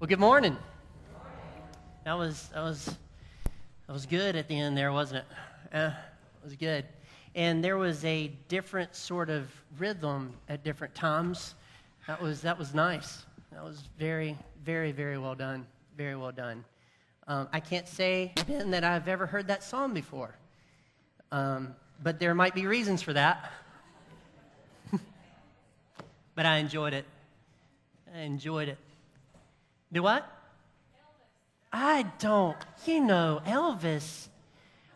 Well, good morning. That was that was that was good at the end there, wasn't it? Uh, it was good. And there was a different sort of rhythm at different times. That was that was nice. That was very very very well done. Very well done. Um, I can't say Ben that I've ever heard that song before, um, but there might be reasons for that. but I enjoyed it. I enjoyed it. Do what? Elvis. I don't. You know, Elvis.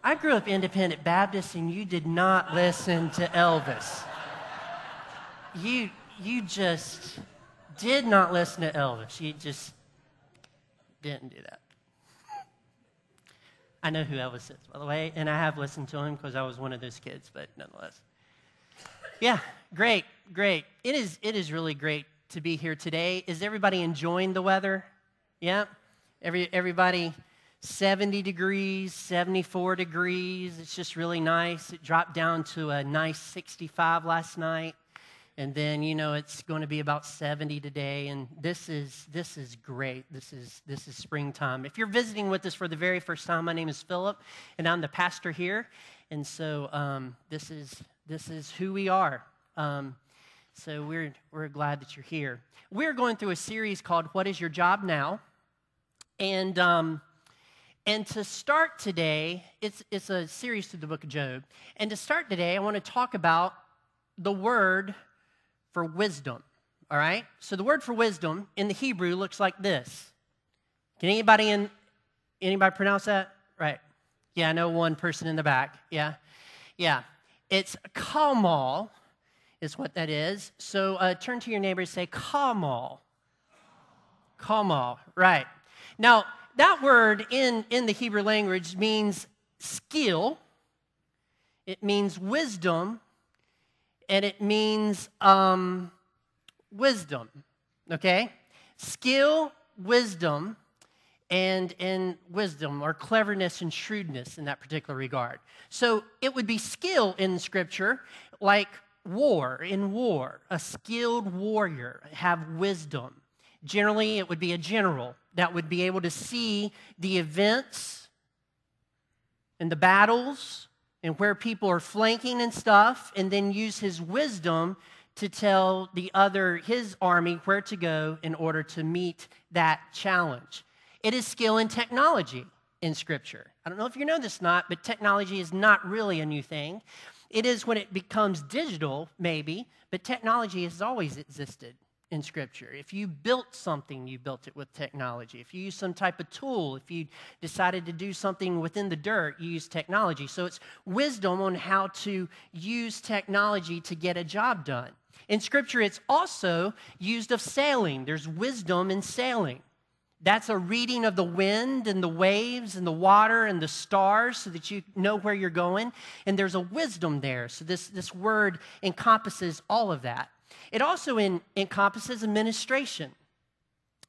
I grew up independent Baptist and you did not listen to Elvis. You you just did not listen to Elvis. You just didn't do that. I know who Elvis is, by the way, and I have listened to him because I was one of those kids, but nonetheless. Yeah, great, great. It is it is really great to be here today. Is everybody enjoying the weather? Yeah? Every, everybody 70 degrees, 74 degrees. It's just really nice. It dropped down to a nice 65 last night. And then, you know, it's going to be about 70 today. And this is, this is great. This is, this is springtime. If you're visiting with us for the very first time, my name is Philip, and I'm the pastor here. And so um, this, is, this is who we are. Um, so we're, we're glad that you're here. We're going through a series called What is Your Job Now? And, um, and to start today, it's, it's a series through the book of Job. And to start today, I want to talk about the word for wisdom. All right? So the word for wisdom in the Hebrew looks like this. Can anybody in anybody pronounce that? Right. Yeah, I know one person in the back. Yeah. Yeah. It's kamal is what that is. So uh, turn to your neighbor and say, Kamal. Kamal, right. Now, that word in, in the Hebrew language means skill, it means wisdom, and it means um, wisdom, okay? Skill, wisdom, and, and wisdom or cleverness and shrewdness in that particular regard. So it would be skill in Scripture, like war, in war, a skilled warrior, have wisdom. Generally, it would be a general that would be able to see the events and the battles and where people are flanking and stuff, and then use his wisdom to tell the other, his army, where to go in order to meet that challenge. It is skill in technology in Scripture. I don't know if you know this not, but technology is not really a new thing. It is when it becomes digital, maybe, but technology has always existed in Scripture. If you built something, you built it with technology. If you use some type of tool, if you decided to do something within the dirt, you use technology. So it's wisdom on how to use technology to get a job done. In Scripture, it's also used of sailing. There's wisdom in sailing. That's a reading of the wind and the waves and the water and the stars so that you know where you're going. And there's a wisdom there. So this, this word encompasses all of that. It also in, encompasses administration.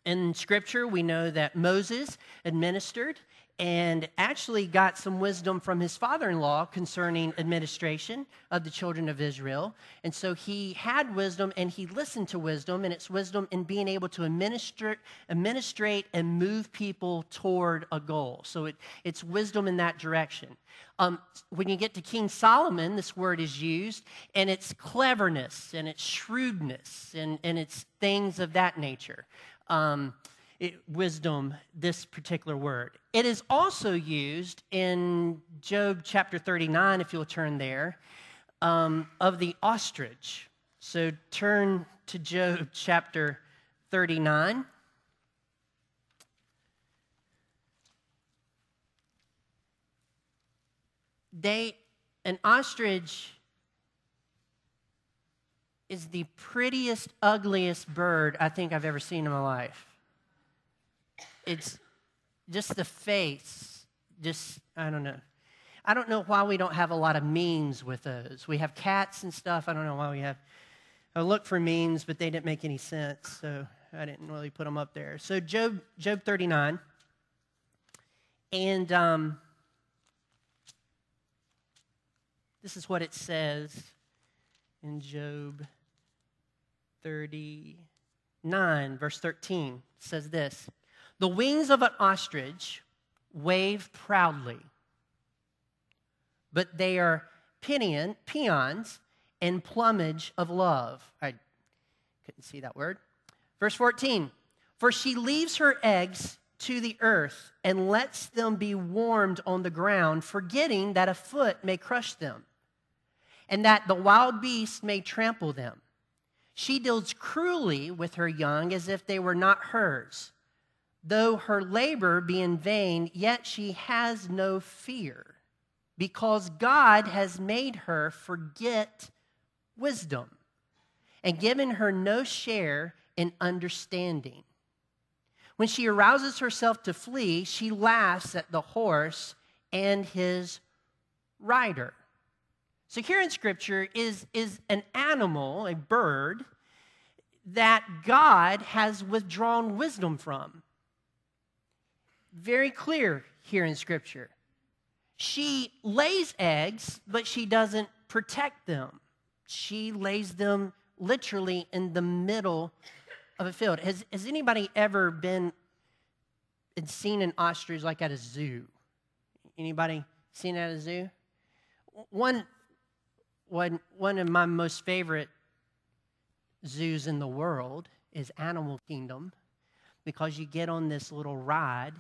In Scripture, we know that Moses administered and actually got some wisdom from his father in law concerning administration of the children of Israel. And so he had wisdom and he listened to wisdom, and it's wisdom in being able to administer, administrate and move people toward a goal. So it, it's wisdom in that direction. Um, when you get to King Solomon, this word is used, and it's cleverness and it's shrewdness and, and it's things of that nature. Um, it, wisdom, this particular word. It is also used in Job chapter 39, if you'll turn there, um, of the ostrich. So turn to Job chapter 39. They, an ostrich is the prettiest, ugliest bird I think I've ever seen in my life it's just the face. Just, I don't know. I don't know why we don't have a lot of memes with those. We have cats and stuff. I don't know why we have. I looked for memes, but they didn't make any sense, so I didn't really put them up there. So Job, Job 39, and um, this is what it says in Job 39, verse 13. It says this. The wings of an ostrich wave proudly, but they are pinion, peons and plumage of love. I couldn't see that word. Verse 14 For she leaves her eggs to the earth and lets them be warmed on the ground, forgetting that a foot may crush them and that the wild beast may trample them. She deals cruelly with her young as if they were not hers. Though her labor be in vain, yet she has no fear, because God has made her forget wisdom and given her no share in understanding. When she arouses herself to flee, she laughs at the horse and his rider. So, here in Scripture is, is an animal, a bird, that God has withdrawn wisdom from. Very clear here in Scripture. She lays eggs, but she doesn't protect them. She lays them literally in the middle of a field. Has, has anybody ever been and seen an ostrich like at a zoo? Anybody seen at a zoo? One, one, one of my most favorite zoos in the world is Animal Kingdom because you get on this little ride,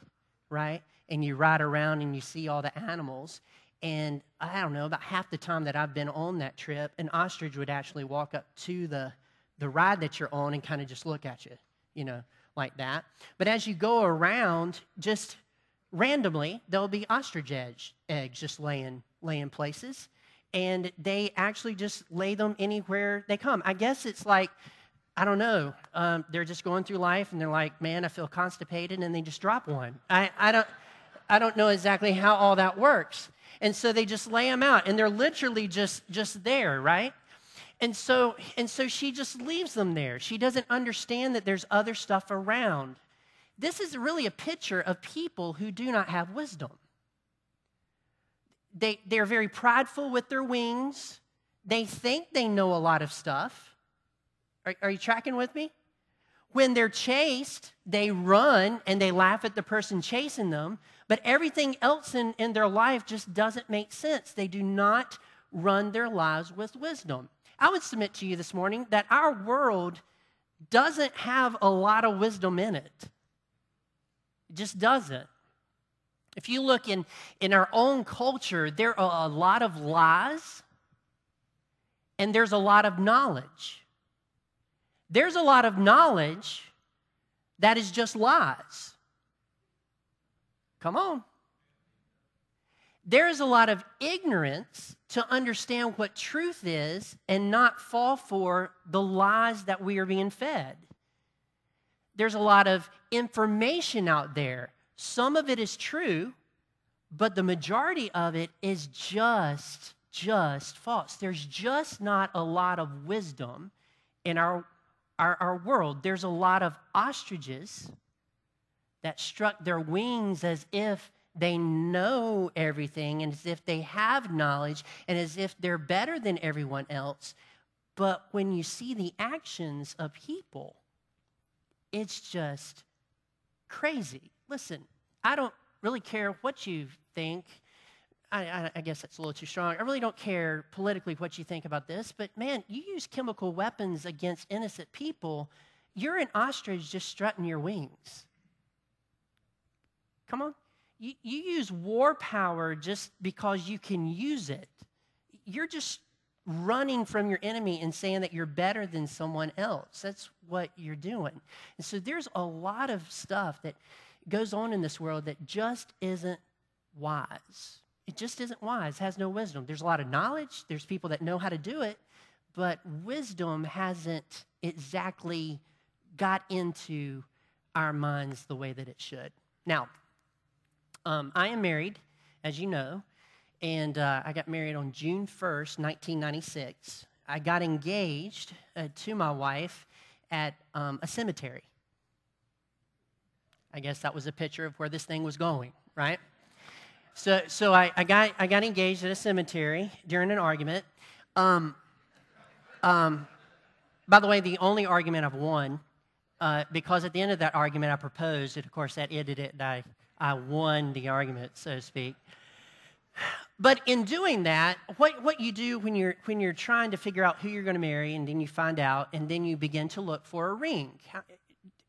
right? And you ride around and you see all the animals. And I don't know, about half the time that I've been on that trip, an ostrich would actually walk up to the, the ride that you're on and kind of just look at you, you know, like that. But as you go around, just randomly, there'll be ostrich eggs, eggs just laying, laying places. And they actually just lay them anywhere they come. I guess it's like, I don't know, um, they're just going through life and they're like, man, I feel constipated, and they just drop one. I, I, don't, I don't know exactly how all that works. And so they just lay them out, and they're literally just, just there, right? And so, and so she just leaves them there. She doesn't understand that there's other stuff around. This is really a picture of people who do not have wisdom. They, they're very prideful with their wings. They think they know a lot of stuff. Are, are you tracking with me? When they're chased, they run and they laugh at the person chasing them, but everything else in, in their life just doesn't make sense. They do not run their lives with wisdom. I would submit to you this morning that our world doesn't have a lot of wisdom in it. It just doesn't. If you look in, in our own culture, there are a lot of lies and there's a lot of knowledge. There's a lot of knowledge that is just lies. Come on. There is a lot of ignorance to understand what truth is and not fall for the lies that we are being fed. There's a lot of information out there. Some of it is true, but the majority of it is just just false. There's just not a lot of wisdom in our, our, our world. There's a lot of ostriches that struck their wings as if they know everything and as if they have knowledge and as if they're better than everyone else. But when you see the actions of people, it's just crazy. Listen, I don't really care what you think. I, I, guess that's a little too strong. I really don't care politically what you think about this, but man, you use chemical weapons against innocent people, you're an ostrich just strutting your wings. Come on you, you use war power just because you can use it. You're just running from your enemy and saying that you're better than someone else. That's what you're doing. And so there's a lot of stuff that goes on in this world that just isn't wise. It just isn't wise, has no wisdom. There's a lot of knowledge, there's people that know how to do it, but wisdom hasn't exactly got into our minds the way that it should. Now, um, I am married, as you know, and uh, I got married on June 1st, 1996. I got engaged uh, to my wife at um, a cemetery. I guess that was a picture of where this thing was going, right? So, so I, I, got, I got engaged at a cemetery during an argument. Um, um, by the way, the only argument I've won uh, because at the end of that argument, I proposed, and of course, that ended it, and I, I won the argument, so to speak. But in doing that, what, what you do when you're, when you're trying to figure out who you're going to marry, and then you find out, and then you begin to look for a ring.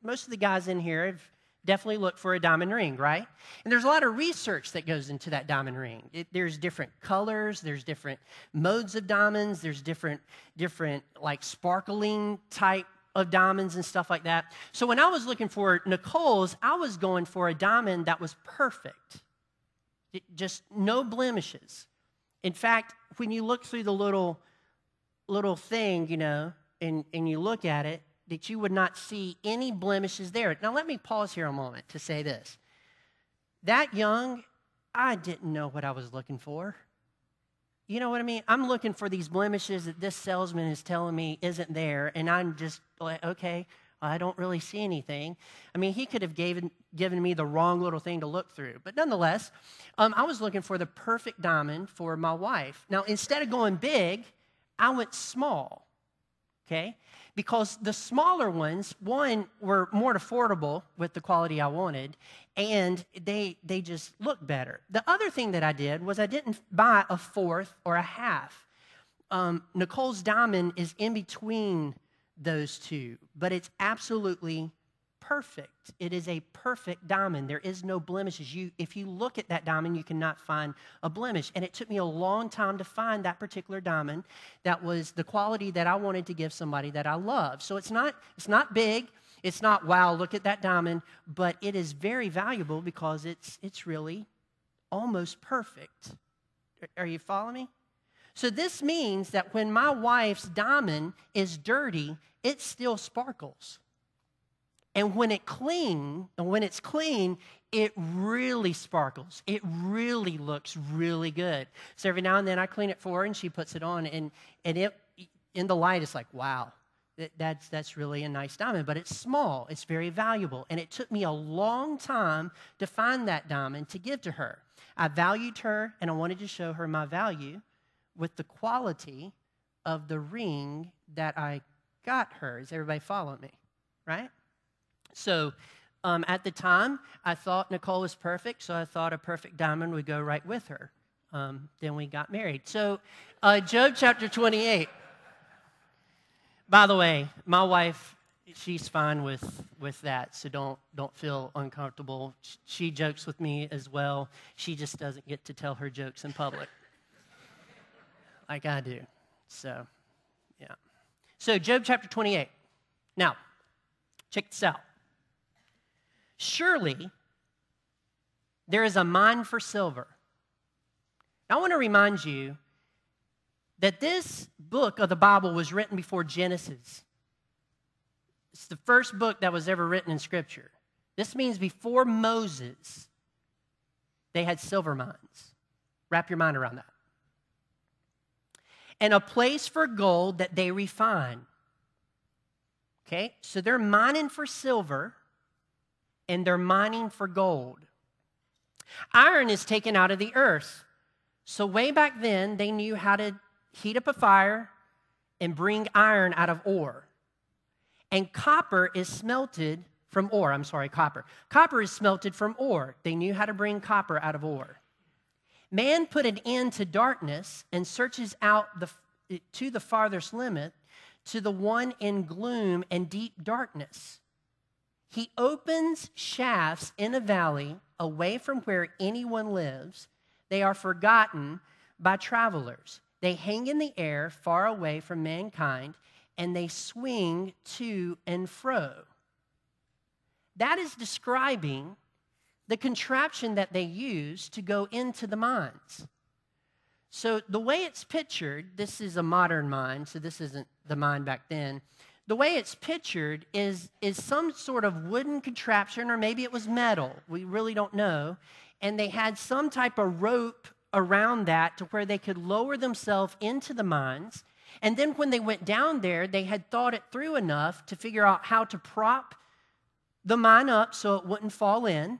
Most of the guys in here have definitely look for a diamond ring, right? And there's a lot of research that goes into that diamond ring. It, there's different colors, there's different modes of diamonds, there's different, different like sparkling type of diamonds and stuff like that. So when I was looking for Nicole's, I was going for a diamond that was perfect, it, just no blemishes. In fact, when you look through the little little thing, you know, and, and you look at it, that you would not see any blemishes there. Now, let me pause here a moment to say this. That young, I didn't know what I was looking for. You know what I mean? I'm looking for these blemishes that this salesman is telling me isn't there, and I'm just like, okay, I don't really see anything. I mean, he could have given, given me the wrong little thing to look through. But nonetheless, um, I was looking for the perfect diamond for my wife. Now, instead of going big, I went small, okay? Because the smaller ones, one, were more affordable with the quality I wanted, and they, they just looked better. The other thing that I did was I didn't buy a fourth or a half. Um, Nicole's diamond is in between those two, but it's absolutely perfect. It is a perfect diamond. There is no blemishes. You, if you look at that diamond, you cannot find a blemish. And it took me a long time to find that particular diamond that was the quality that I wanted to give somebody that I love. So it's not, it's not big. It's not, wow, look at that diamond, but it is very valuable because it's, it's really almost perfect. Are you following me? So this means that when my wife's diamond is dirty, it still sparkles. And when it clean, and when it's clean, it really sparkles. It really looks really good. So every now and then I clean it for her and she puts it on and, and it in the light it's like, wow, that's, that's really a nice diamond, but it's small, it's very valuable. And it took me a long time to find that diamond to give to her. I valued her and I wanted to show her my value with the quality of the ring that I got her. Is everybody following me? Right? So um, at the time, I thought Nicole was perfect, so I thought a perfect diamond would go right with her. Um, then we got married. So, uh, Job chapter 28. By the way, my wife, she's fine with, with that, so don't, don't feel uncomfortable. She jokes with me as well. She just doesn't get to tell her jokes in public like I do. So, yeah. So, Job chapter 28. Now, check this out. Surely there is a mine for silver. Now, I want to remind you that this book of the Bible was written before Genesis. It's the first book that was ever written in Scripture. This means before Moses, they had silver mines. Wrap your mind around that. And a place for gold that they refine. Okay, so they're mining for silver and they're mining for gold. Iron is taken out of the earth. So, way back then, they knew how to heat up a fire and bring iron out of ore. And copper is smelted from ore. I'm sorry, copper. Copper is smelted from ore. They knew how to bring copper out of ore. Man put an end to darkness and searches out the, to the farthest limit to the one in gloom and deep darkness. He opens shafts in a valley away from where anyone lives. They are forgotten by travelers. They hang in the air far away from mankind and they swing to and fro. That is describing the contraption that they use to go into the mines. So, the way it's pictured, this is a modern mine, so this isn't the mine back then. The way it's pictured is, is some sort of wooden contraption, or maybe it was metal. We really don't know. And they had some type of rope around that to where they could lower themselves into the mines. And then when they went down there, they had thought it through enough to figure out how to prop the mine up so it wouldn't fall in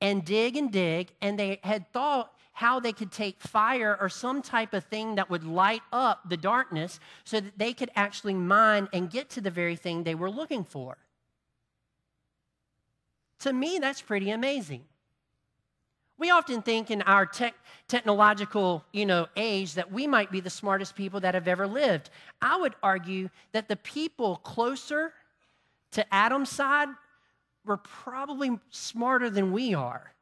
and dig and dig. And they had thought how they could take fire or some type of thing that would light up the darkness so that they could actually mine and get to the very thing they were looking for. To me, that's pretty amazing. We often think in our tech, technological, you know, age that we might be the smartest people that have ever lived. I would argue that the people closer to Adam's side were probably smarter than we are.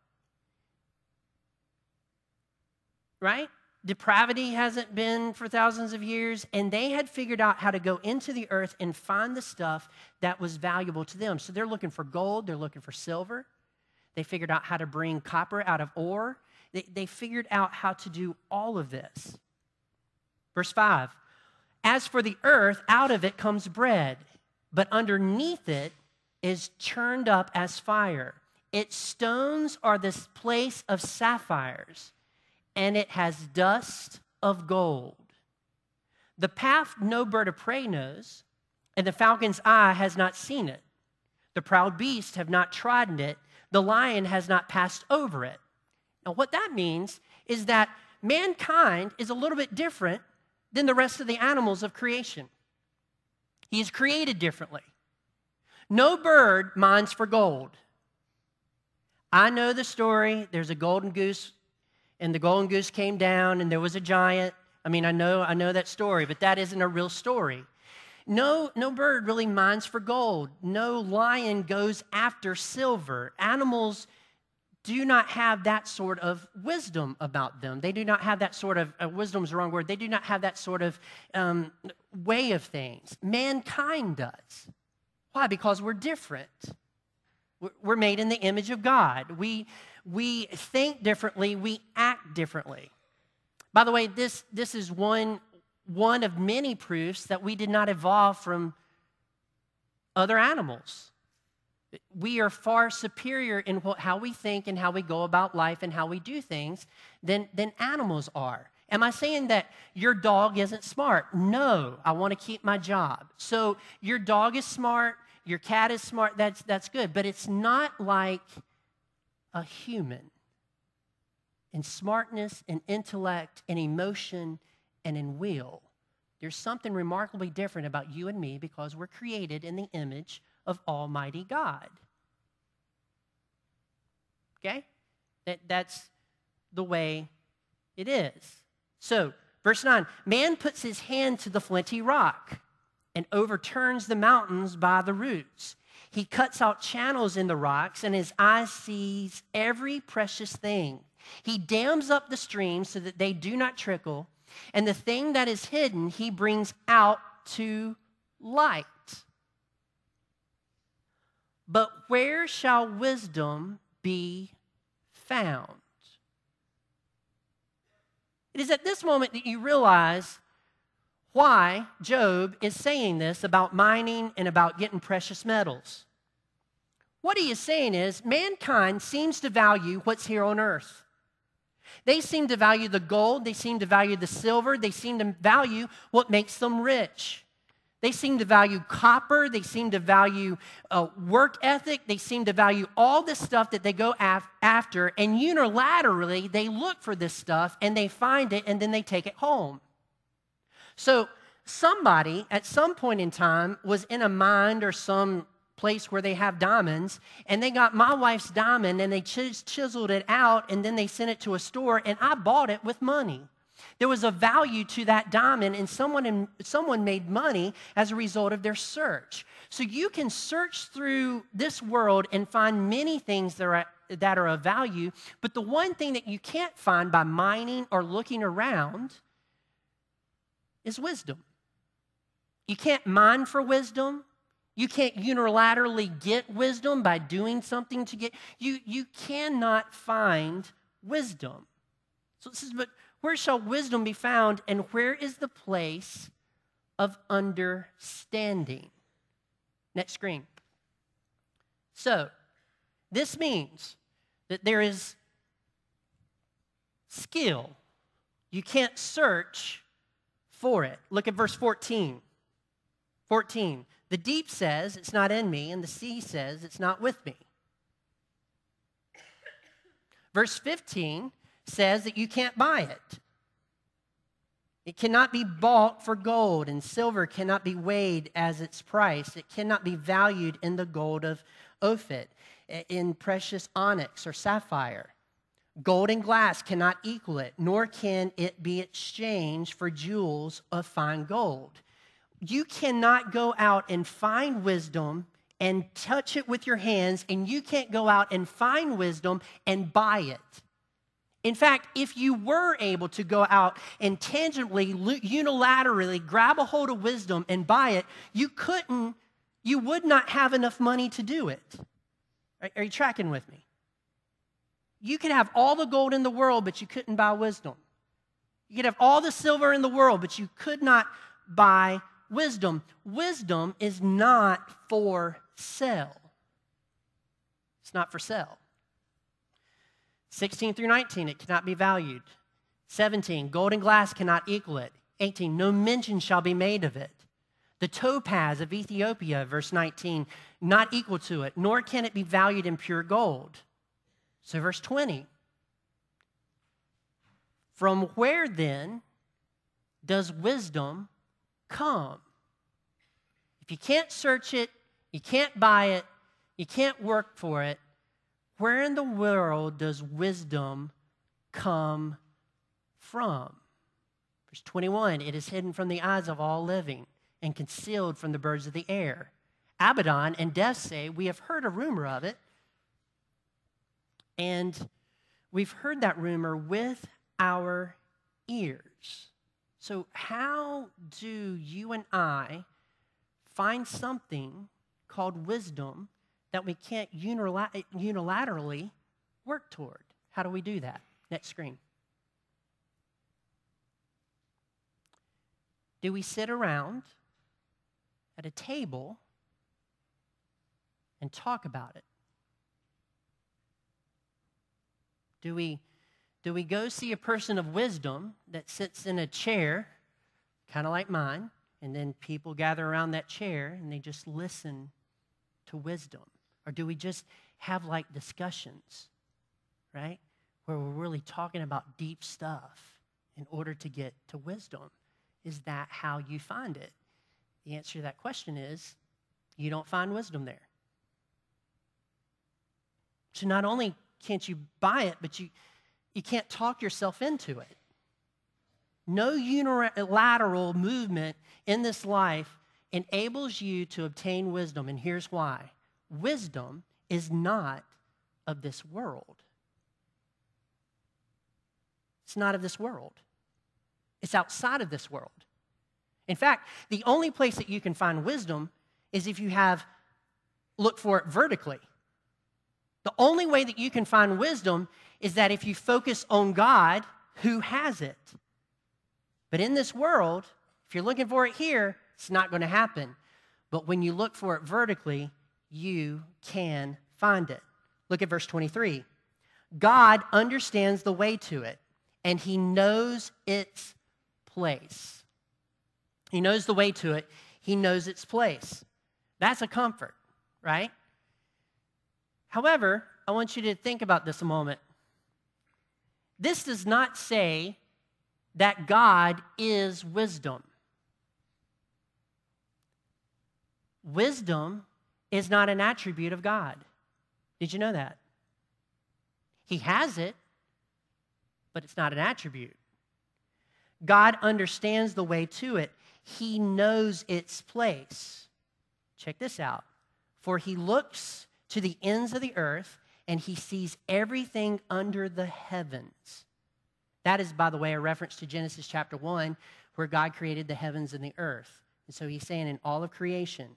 Right? Depravity hasn't been for thousands of years, and they had figured out how to go into the earth and find the stuff that was valuable to them. So they're looking for gold, they're looking for silver, they figured out how to bring copper out of ore. They, they figured out how to do all of this. Verse 5 As for the earth, out of it comes bread, but underneath it is churned up as fire. Its stones are this place of sapphires, and it has dust of gold. The path no bird of prey knows, and the falcon's eye has not seen it. The proud beasts have not trodden it, the lion has not passed over it. Now, what that means is that mankind is a little bit different than the rest of the animals of creation. He is created differently. No bird mines for gold. I know the story. There's a golden goose, and the golden goose came down, and there was a giant. I mean, I know, I know that story, but that isn't a real story. No, no bird really mines for gold. No lion goes after silver. Animals do not have that sort of wisdom about them. They do not have that sort of, uh, wisdom is the wrong word, they do not have that sort of um, way of things. Mankind does. Why? Because we're different. We're made in the image of God. We, we think differently, we act differently. By the way, this, this is one one of many proofs that we did not evolve from other animals. We are far superior in what, how we think and how we go about life and how we do things than, than animals are. Am I saying that your dog isn't smart? No, I want to keep my job. So your dog is smart, your cat is smart, that's, that's good, but it's not like a human in smartness and intellect and emotion and in will. There's something remarkably different about you and me because we're created in the image of Almighty God. Okay? That, that's the way it is. So, verse 9 man puts his hand to the flinty rock and overturns the mountains by the roots. He cuts out channels in the rocks, and his eye sees every precious thing. He dams up the streams so that they do not trickle, and the thing that is hidden, he brings out to light. But where shall wisdom be found? It is at this moment that you realize why Job is saying this about mining and about getting precious metals. What he is saying is mankind seems to value what's here on earth. They seem to value the gold, they seem to value the silver, they seem to value what makes them rich. They seem to value copper, they seem to value uh, work ethic, they seem to value all this stuff that they go af- after, and unilaterally they look for this stuff and they find it and then they take it home. So, somebody at some point in time was in a mine or some place where they have diamonds, and they got my wife's diamond and they chis- chiseled it out and then they sent it to a store, and I bought it with money. There was a value to that diamond, and someone, in, someone made money as a result of their search. So you can search through this world and find many things that are, that are of value, but the one thing that you can't find by mining or looking around is wisdom. You can't mine for wisdom. You can't unilaterally get wisdom by doing something to get you you cannot find wisdom. So this is but where shall wisdom be found and where is the place of understanding? Next screen. So, this means that there is skill. You can't search for it. Look at verse 14. 14. The deep says, It's not in me, and the sea says, It's not with me. Verse 15 says that you can't buy it. It cannot be bought for gold, and silver cannot be weighed as its price. It cannot be valued in the gold of Ophir. in precious onyx or sapphire. Gold and glass cannot equal it, nor can it be exchanged for jewels of fine gold. You cannot go out and find wisdom and touch it with your hands, and you can't go out and find wisdom and buy it. In fact, if you were able to go out and tangibly, unilaterally grab a hold of wisdom and buy it, you couldn't, you would not have enough money to do it. Are, you tracking with me? You could have all the gold in the world, but you couldn't buy wisdom. You could have all the silver in the world, but you could not buy wisdom. Wisdom is not for sale. It's not for sale. 16 through 19, it cannot be valued. 17, gold and glass cannot equal it. 18, no mention shall be made of it. The topaz of Ethiopia, verse 19, not equal to it, nor can it be valued in pure gold. So, verse 20, from where then does wisdom come? If you can't search it, you can't buy it, you can't work for it, where in the world does wisdom come from? Verse 21 It is hidden from the eyes of all living and concealed from the birds of the air. Abaddon and Death say, We have heard a rumor of it. And we've heard that rumor with our ears. So, how do you and I find something called wisdom that we can't unilaterally work toward. How do we do that? Next screen. Do we sit around at a table and talk about it? Do we, do we go see a person of wisdom that sits in a chair, kind of like mine, and then people gather around that chair and they just listen to wisdom? Or do we just have like discussions, right? Where we're really talking about deep stuff in order to get to wisdom? Is that how you find it? The answer to that question is you don't find wisdom there. So not only can't you buy it, but you, you can't talk yourself into it. No unilateral movement in this life enables you to obtain wisdom, and here's why wisdom is not of this world. It's not of this world, it's outside of this world. In fact, the only place that you can find wisdom is if you have looked for it vertically. The only way that you can find wisdom is that if you focus on God who has it. But in this world, if you're looking for it here, it's not going to happen. But when you look for it vertically, you can find it. Look at verse 23. God understands the way to it, and he knows its place. He knows the way to it, he knows its place. That's a comfort, right? However, I want you to think about this a moment. This does not say that God is wisdom. Wisdom is not an attribute of God. Did you know that? He has it, but it's not an attribute. God understands the way to it, He knows its place. Check this out. For He looks to the ends of the earth and He sees everything under the heavens. That is, by the way, a reference to Genesis chapter 1, where God created the heavens and the earth. And so He's saying in all of creation,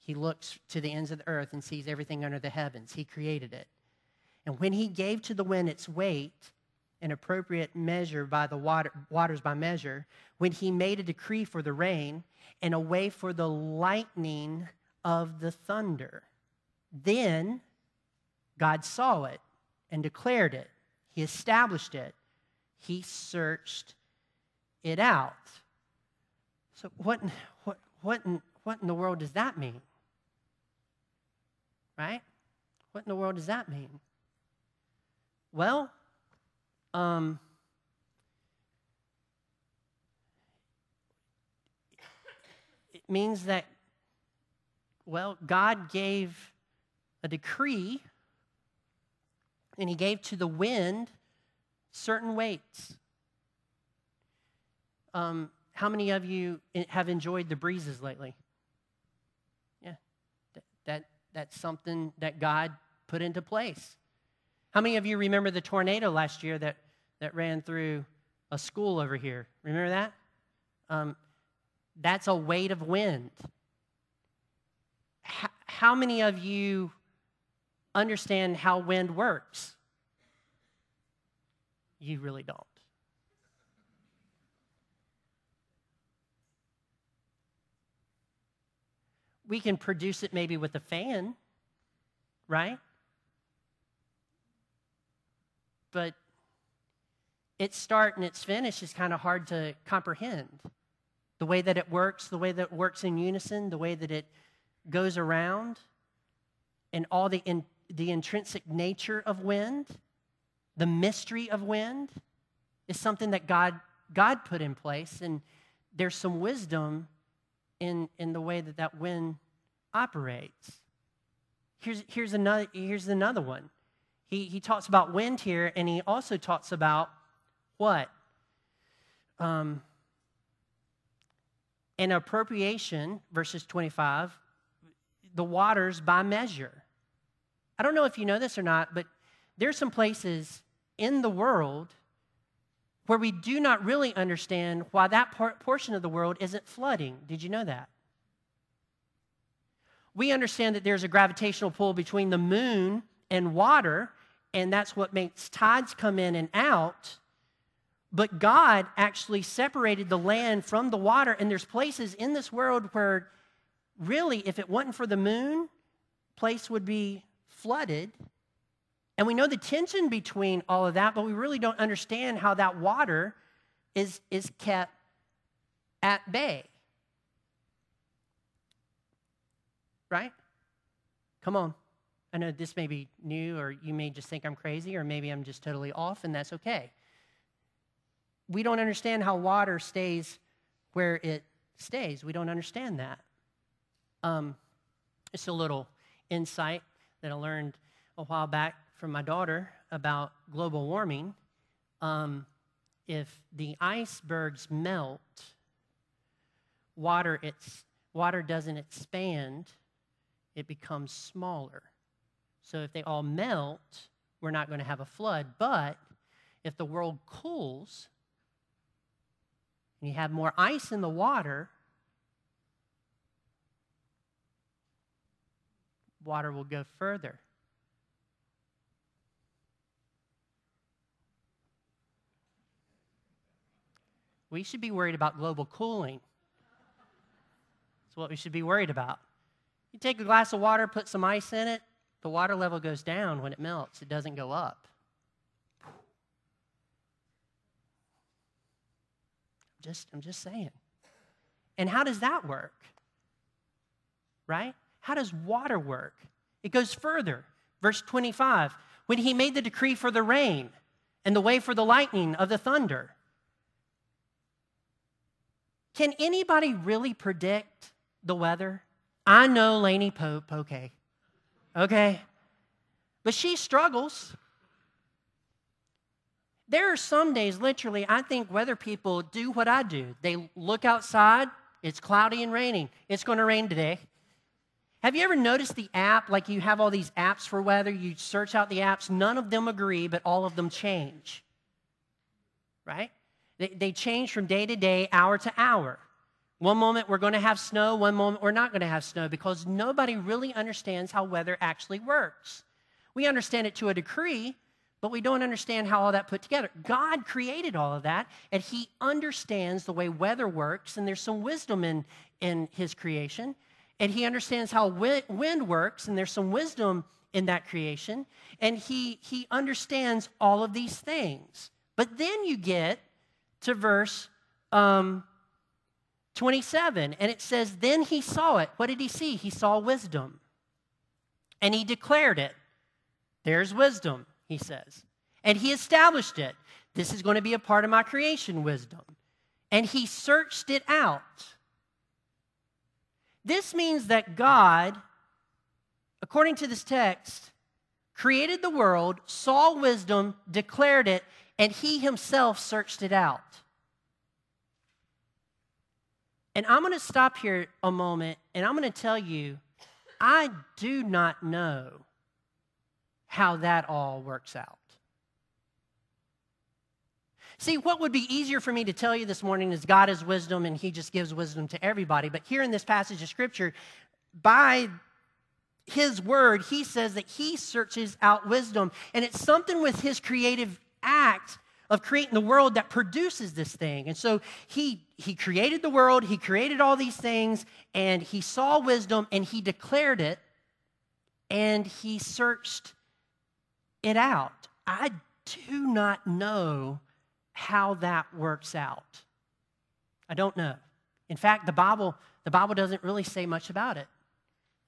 he looks to the ends of the earth and sees everything under the heavens. He created it. And when he gave to the wind its weight, an appropriate measure by the water, waters by measure, when he made a decree for the rain and a way for the lightning of the thunder, then God saw it and declared it. He established it. He searched it out. So, what, what, what, in, what in the world does that mean? right? What in the world does that mean? Well, um, it means that, well, God gave a decree And he gave to the wind certain weights. Um, how many of you have enjoyed the breezes lately? Yeah, that, that, that's something that God put into place. How many of you remember the tornado last year that, that ran through a school over here? Remember that? Um, that's a weight of wind. H- how many of you understand how wind works? You really don't. We can produce it maybe with a fan, right? But its start and its finish is kind of hard to comprehend. The way that it works, the way that it works in unison, the way that it goes around, and all the, in, the intrinsic nature of wind, the mystery of wind, is something that God, God put in place. And there's some wisdom in, in the way that that wind operates. Here's, here's, another, here's another one. He, he talks about wind here, and he also talks about what? Um, an appropriation, verses 25, the waters by measure. I don't know if you know this or not, but there's some places in the world where we do not really understand why that part, portion of the world isn't flooding. Did you know that? We understand that there's a gravitational pull between the moon and water, and that's what makes tides come in and out. But God actually separated the land from the water, and there's places in this world where really, if it wasn't for the moon, place would be flooded. And we know the tension between all of that, but we really don't understand how that water is, is kept at bay. Right? Come on. I know this may be new, or you may just think I'm crazy, or maybe I'm just totally off, and that's okay. We don't understand how water stays where it stays. We don't understand that. Um, it's a little insight that I learned a while back from my daughter about global warming. Um, if the icebergs melt, water, it's, water doesn't expand, it becomes smaller. So if they all melt, we're not going to have a flood. But if the world cools and you have more ice in the water, water will go further. We should be worried about global cooling. That's what we should be worried about. You take a glass of water, put some ice in it, the water level goes down when it melts, it doesn't go up. Just, I'm just saying. And how does that work? Right? How does water work? It goes further. Verse 25 when he made the decree for the rain and the way for the lightning of the thunder. Can anybody really predict the weather? I know Lainey Pope, okay. Okay? But she struggles. There are some days, literally, I think weather people do what I do. They look outside, it's cloudy and raining. It's going to rain today. Have you ever noticed the app? Like you have all these apps for weather, you search out the apps, none of them agree, but all of them change. Right? They, they change from day to day, hour to hour. One moment we're going to have snow, one moment we're not going to have snow because nobody really understands how weather actually works. We understand it to a degree, but we don't understand how all that put together. God created all of that, and He understands the way weather works, and there's some wisdom in, in His creation and he understands how wind works, and there's some wisdom in that creation, and he, he understands all of these things. But then you get to verse um, 27, and it says, Then he saw it. What did he see? He saw wisdom. And he declared it. There's wisdom, he says. And he established it. This is going to be a part of my creation wisdom. And he searched it out. This means that God, according to this text, created the world, saw wisdom, declared it, and he himself searched it out. And I'm going to stop here a moment and I'm going to tell you I do not know how that all works out. See, what would be easier for me to tell you this morning is God is wisdom and He just gives wisdom to everybody. But here in this passage of Scripture, by His word, He says that He searches out wisdom. And it's something with His creative act of creating the world that produces this thing. And so he, he created the world, he created all these things, and he saw wisdom and he declared it and he searched it out. I do not know how that works out. I don't know. In fact, the Bible, the Bible doesn't really say much about it.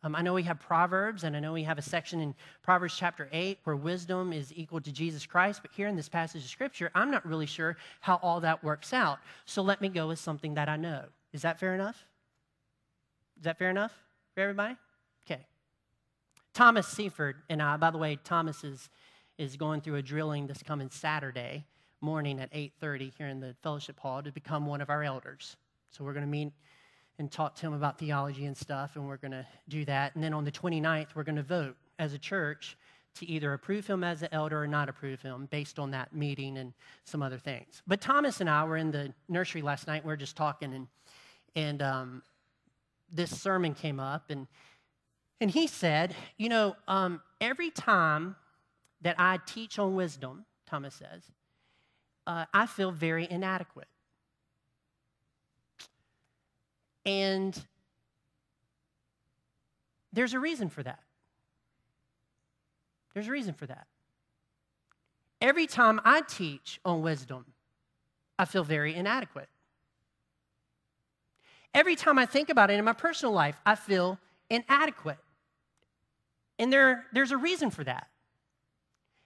Um, I know we have Proverbs, and I know we have a section in Proverbs chapter 8 where wisdom is equal to Jesus Christ, but here in this passage of Scripture, I'm not really sure how all that works out. So let me go with something that I know. Is that fair enough? Is that fair enough for everybody? Okay. Thomas Seaford and I, by the way, Thomas is, is going through a drilling this coming Saturday morning at 8.30 here in the fellowship hall to become one of our elders. So we're going to meet and talk to him about theology and stuff, and we're going to do that. And then on the 29th, we're going to vote as a church to either approve him as an elder or not approve him based on that meeting and some other things. But Thomas and I were in the nursery last night. We were just talking, and, and um, this sermon came up, and, and he said, You know, um, every time that I teach on wisdom, Thomas says, uh, I feel very inadequate. And there's a reason for that. There's a reason for that. Every time I teach on wisdom, I feel very inadequate. Every time I think about it in my personal life, I feel inadequate. And there, there's a reason for that.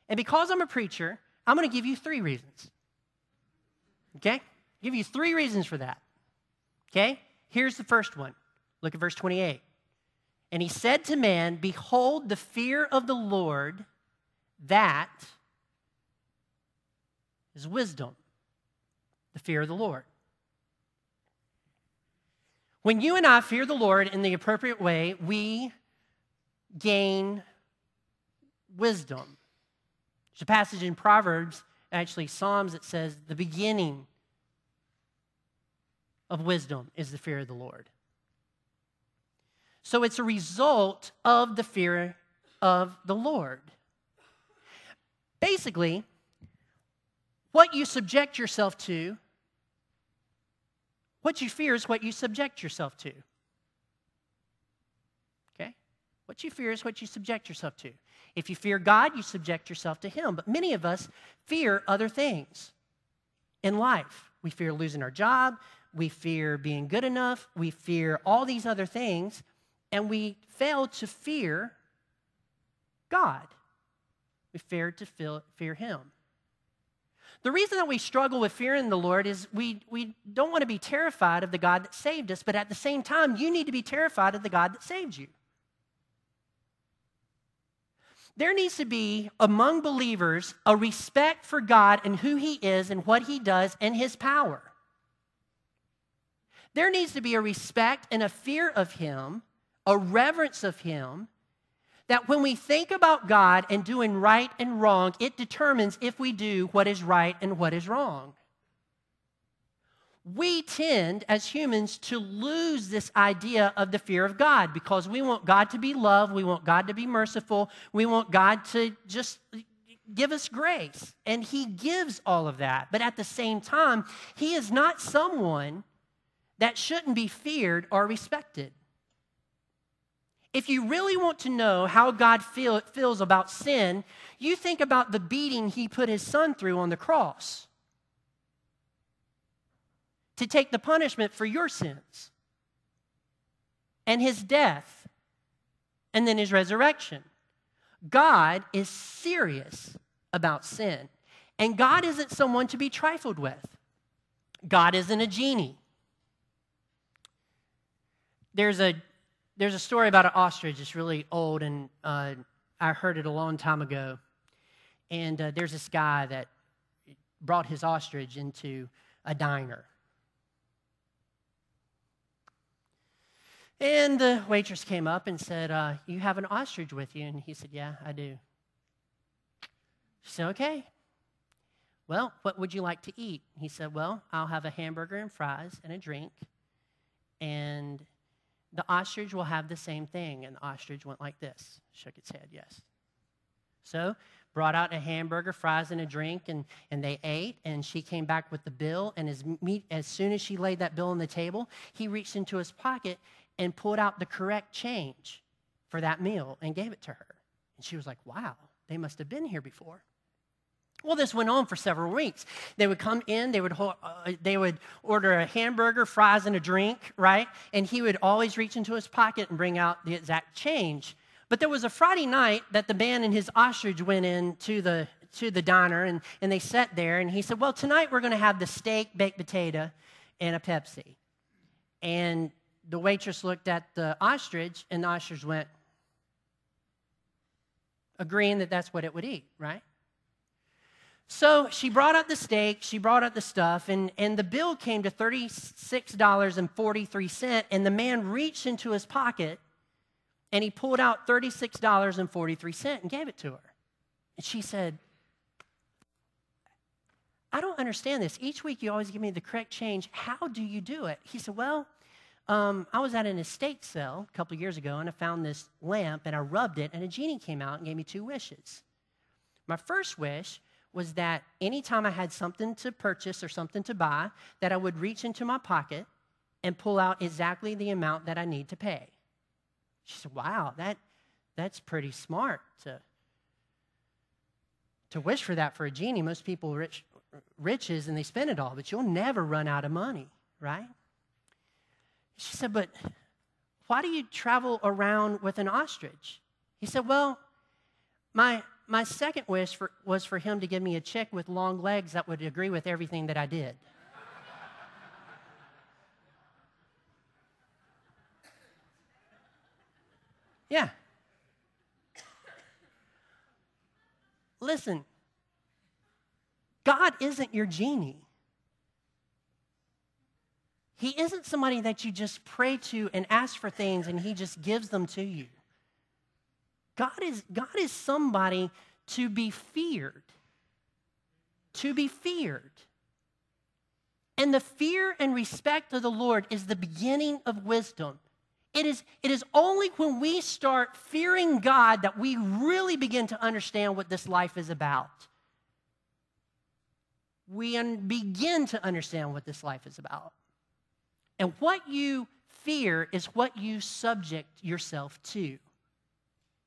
And because I'm a preacher, I'm going to give you three reasons. Okay? I'll give you three reasons for that. Okay? Here's the first one. Look at verse 28. And he said to man, Behold, the fear of the Lord, that is wisdom. The fear of the Lord. When you and I fear the Lord in the appropriate way, we gain wisdom. There's a passage in Proverbs actually Psalms, it says the beginning of wisdom is the fear of the Lord. So it's a result of the fear of the Lord. Basically, what you subject yourself to, what you fear is what you subject yourself to. What you fear is what you subject yourself to. If you fear God, you subject yourself to Him. But many of us fear other things in life. We fear losing our job. We fear being good enough. We fear all these other things. And we fail to fear God. We fear to fear Him. The reason that we struggle with fearing the Lord is we, we don't want to be terrified of the God that saved us, but at the same time, you need to be terrified of the God that saved you. There needs to be among believers a respect for God and who He is and what He does and His power. There needs to be a respect and a fear of Him, a reverence of Him, that when we think about God and doing right and wrong, it determines if we do what is right and what is wrong we tend as humans to lose this idea of the fear of God because we want God to be love, we want God to be merciful, we want God to just give us grace. And He gives all of that. But at the same time, He is not someone that shouldn't be feared or respected. If you really want to know how God feel, feels about sin, you think about the beating He put His Son through on the cross to take the punishment for your sins and his death and then his resurrection. God is serious about sin. And God isn't someone to be trifled with. God isn't a genie. There's a, there's a story about an ostrich. It's really old, and uh, I heard it a long time ago. And uh, there's this guy that brought his ostrich into a diner. And the waitress came up and said, uh, You have an ostrich with you? And he said, Yeah, I do. She said, Okay. Well, what would you like to eat? He said, Well, I'll have a hamburger and fries and a drink. And the ostrich will have the same thing. And the ostrich went like this, shook its head, yes. So, brought out a hamburger, fries, and a drink, and, and they ate. And she came back with the bill. And as, meat, as soon as she laid that bill on the table, he reached into his pocket and pulled out the correct change for that meal and gave it to her. And she was like, wow, they must have been here before. Well, this went on for several weeks. They would come in, they would, uh, they would order a hamburger, fries, and a drink, right? And he would always reach into his pocket and bring out the exact change. But there was a Friday night that the man and his ostrich went in to the, to the diner and, and they sat there. And he said, Well, tonight we're going to have the steak, baked potato, and a Pepsi. And the waitress looked at the ostrich, and the ostrich went, agreeing that that's what it would eat, right? So she brought out the steak, she brought out the stuff, and, and the bill came to $36.43. And the man reached into his pocket and he pulled out $36.43 and gave it to her. And she said, I don't understand this. Each week you always give me the correct change. How do you do it? He said, Well, um, I was at an estate sale a couple years ago and I found this lamp and I rubbed it and a genie came out and gave me two wishes. My first wish was that anytime I had something to purchase or something to buy, that I would reach into my pocket and pull out exactly the amount that I need to pay. She said, Wow, that, that's pretty smart to, to wish for that for a genie. Most people rich riches and they spend it all, but you'll never run out of money, right? She said, But why do you travel around with an ostrich? He said, Well, my, my second wish for, was for him to give me a chick with long legs that would agree with everything that I did. Yeah. Listen, God isn't your genie. He isn't somebody that you just pray to and ask for things and he just gives them to you. God is, God is somebody to be feared. To be feared. And the fear and respect of the Lord is the beginning of wisdom. It is, it is only when we start fearing God that we really begin to understand what this life is about. We un- begin to understand what this life is about. And what you fear is what you subject yourself to.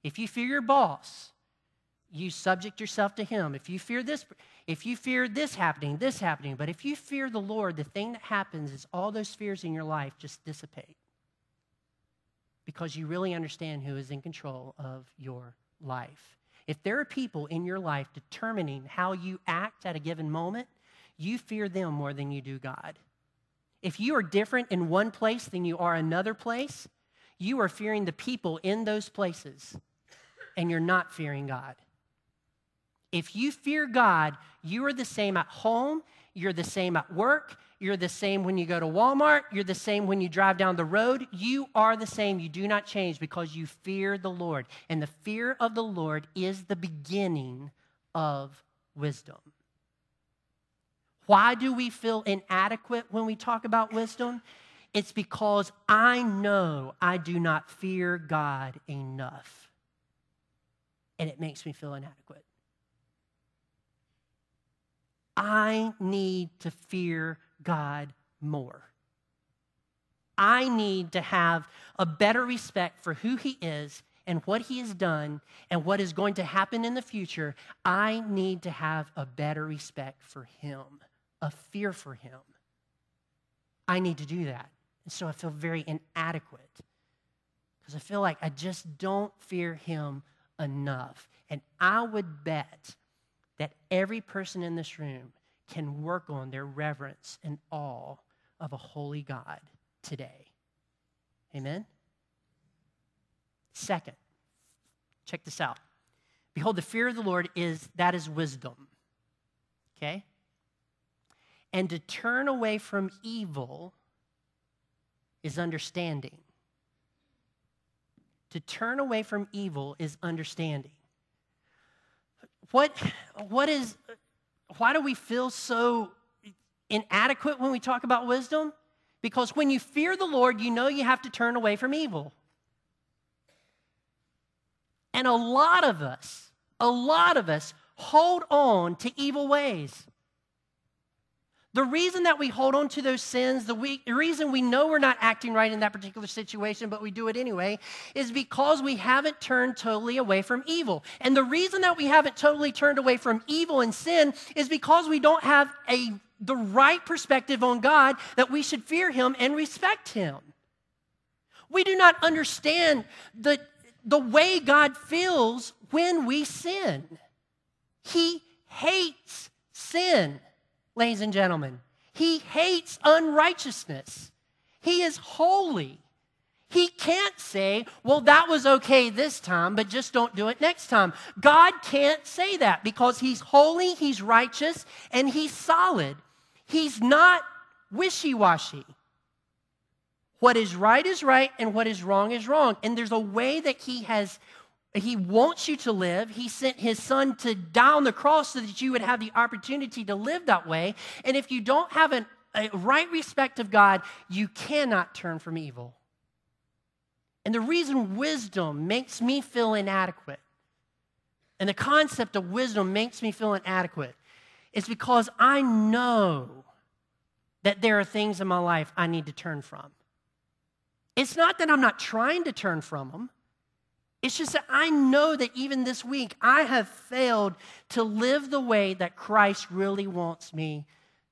If you fear your boss, you subject yourself to him. If you fear this, if you fear this happening, this happening, but if you fear the Lord, the thing that happens is all those fears in your life just dissipate. Because you really understand who is in control of your life. If there are people in your life determining how you act at a given moment, you fear them more than you do God. If you are different in one place than you are another place, you are fearing the people in those places and you're not fearing God. If you fear God, you are the same at home, you're the same at work, you're the same when you go to Walmart, you're the same when you drive down the road. You are the same. You do not change because you fear the Lord. And the fear of the Lord is the beginning of wisdom. Why do we feel inadequate when we talk about wisdom? It's because I know I do not fear God enough. And it makes me feel inadequate. I need to fear God more. I need to have a better respect for who He is and what He has done and what is going to happen in the future. I need to have a better respect for Him a fear for him. I need to do that. And so I feel very inadequate because I feel like I just don't fear him enough. And I would bet that every person in this room can work on their reverence and awe of a holy God today. Amen? Second, check this out. Behold, the fear of the Lord is that is wisdom. Okay? And to turn away from evil is understanding. To turn away from evil is understanding. What, what is, why do we feel so inadequate when we talk about wisdom? Because when you fear the Lord, you know you have to turn away from evil. And a lot of us, a lot of us hold on to evil ways. The reason that we hold on to those sins, the, we, the, reason we know we're not acting right in that particular situation, but we do it anyway, is because we haven't turned totally away from evil. And the reason that we haven't totally turned away from evil and sin is because we don't have a, the right perspective on God that we should fear Him and respect Him. We do not understand the, the way God feels when we sin. He hates sin ladies and gentlemen. He hates unrighteousness. He is holy. He can't say, well, that was okay this time, but just don't do it next time. God can't say that because He's holy, He's righteous, and He's solid. He's not wishy washy. What is right is right, and what is wrong is wrong. And there's a way that He has he wants you to live. He sent his son to die on the cross so that you would have the opportunity to live that way. And if you don't have an, a right respect of God, you cannot turn from evil. And the reason wisdom makes me feel inadequate, and the concept of wisdom makes me feel inadequate, is because I know that there are things in my life I need to turn from. It's not that I'm not trying to turn from them. It's just that I know that even this week, I have failed to live the way that Christ really wants me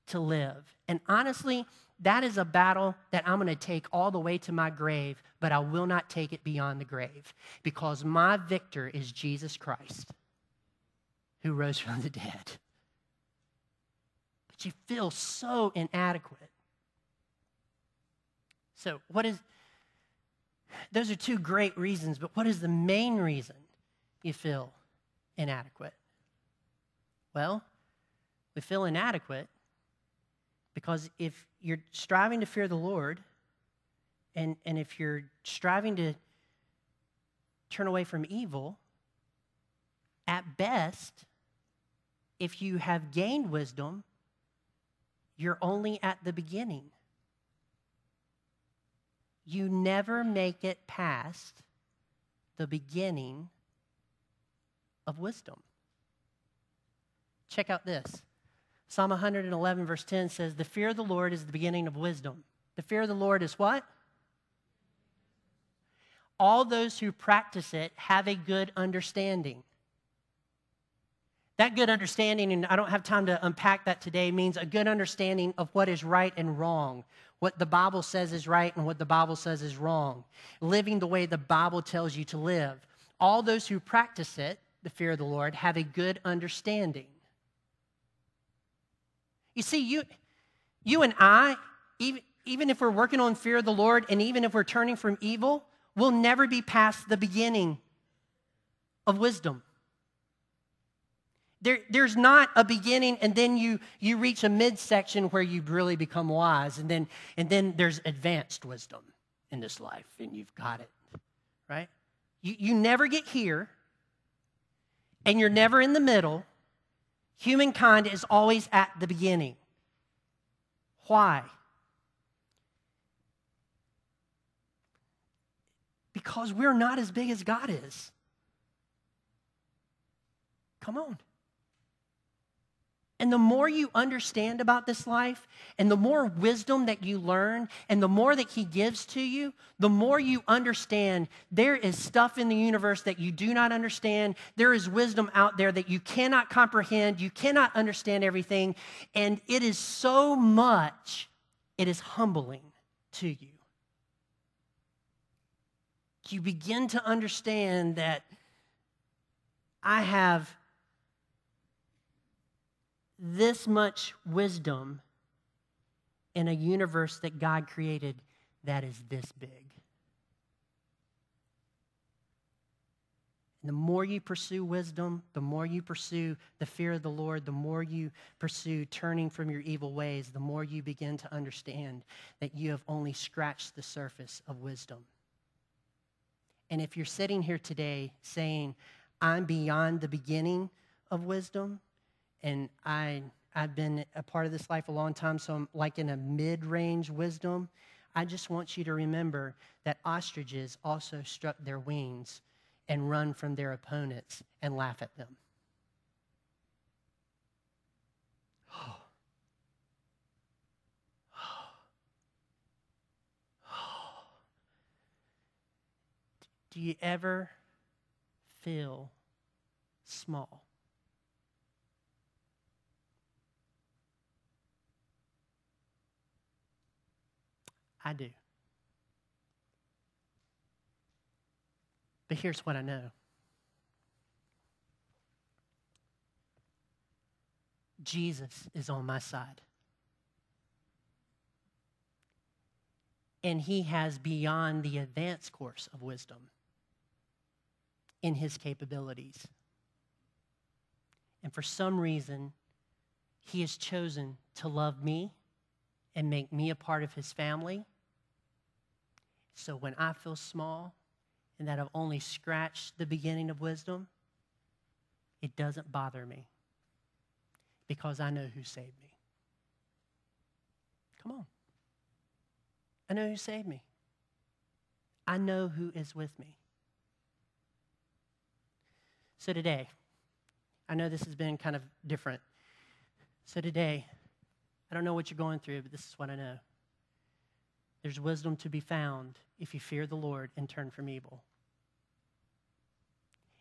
to live. And honestly, that is a battle that I'm going to take all the way to my grave, but I will not take it beyond the grave because my victor is Jesus Christ who rose from the dead. But you feel so inadequate. So, what is those are two great reasons, but what is the main reason you feel inadequate? Well, we feel inadequate because if you're striving to fear the Lord, and, and if you're striving to turn away from evil, at best, if you have gained wisdom, you're only at the beginning you never make it past the beginning of wisdom. Check out this. Psalm 111, verse 10 says, The fear of the Lord is the beginning of wisdom. The fear of the Lord is what? All those who practice it have a good understanding. That good understanding, and I don't have time to unpack that today, means a good understanding of what is right and wrong, what the Bible says is right and what the Bible says is wrong, living the way the Bible tells you to live. All those who practice it, the fear of the Lord, have a good understanding. You see, you, you and I, even, even if we're working on fear of the Lord and even if we're turning from evil, we'll never be past the beginning of wisdom. There, there's not a beginning and then you, you reach a midsection where you really become wise, and then, and then there's advanced wisdom in this life, and you've got it, right? You, you never get here, and you're never in the middle. Humankind is always at the beginning. Why? Because we're not as big as God is. Come on. And the more you understand about this life, and the more wisdom that you learn, and the more that He gives to you, the more you understand there is stuff in the universe that you do not understand. There is wisdom out there that you cannot comprehend. You cannot understand everything. And it is so much, it is humbling to you. You begin to understand that I have this much wisdom in a universe that God created that is this big. The more you pursue wisdom, the more you pursue the fear of the Lord, the more you pursue turning from your evil ways, the more you begin to understand that you have only scratched the surface of wisdom. And if you're sitting here today saying, I'm beyond the beginning of wisdom, and I, I've been a part of this life a long time, so I'm like in a mid range wisdom, I just want you to remember that ostriches also struck their wings and run from their opponents and laugh at them. Do you ever feel small? I do. But here's what I know Jesus is on my side. And he has beyond the advanced course of wisdom in his capabilities. And for some reason, he has chosen to love me and make me a part of his family. So when I feel small and that I've only scratched the beginning of wisdom, it doesn't bother me because I know who saved me. Come on. I know who saved me. I know who is with me. So today, I know this has been kind of different. So today, I don't know what you're going through, but this is what I know. There's wisdom to be found if you fear the Lord and turn from evil.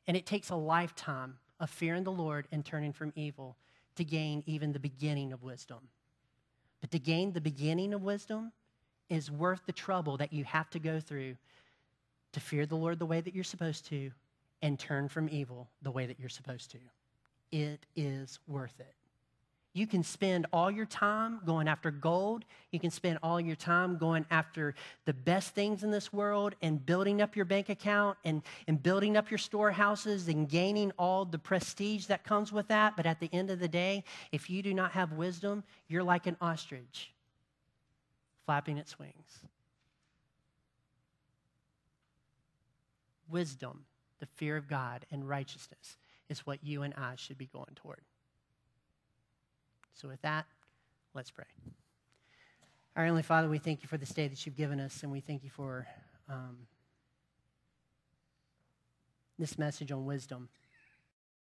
And it takes a lifetime of fearing the Lord and turning from evil to gain even the beginning of wisdom. But to gain the beginning of wisdom is worth the trouble that you have to go through to fear the Lord the way that you're supposed to and turn from evil the way that you're supposed to. It is worth it. You can spend all your time going after gold. You can spend all your time going after the best things in this world and building up your bank account and, and building up your storehouses and gaining all the prestige that comes with that. But at the end of the day, if you do not have wisdom, you're like an ostrich flapping its wings. Wisdom the fear of God and righteousness is what you and I should be going toward. So, with that, let's pray. Our Heavenly Father, we thank you for this day that you've given us, and we thank you for um, this message on wisdom.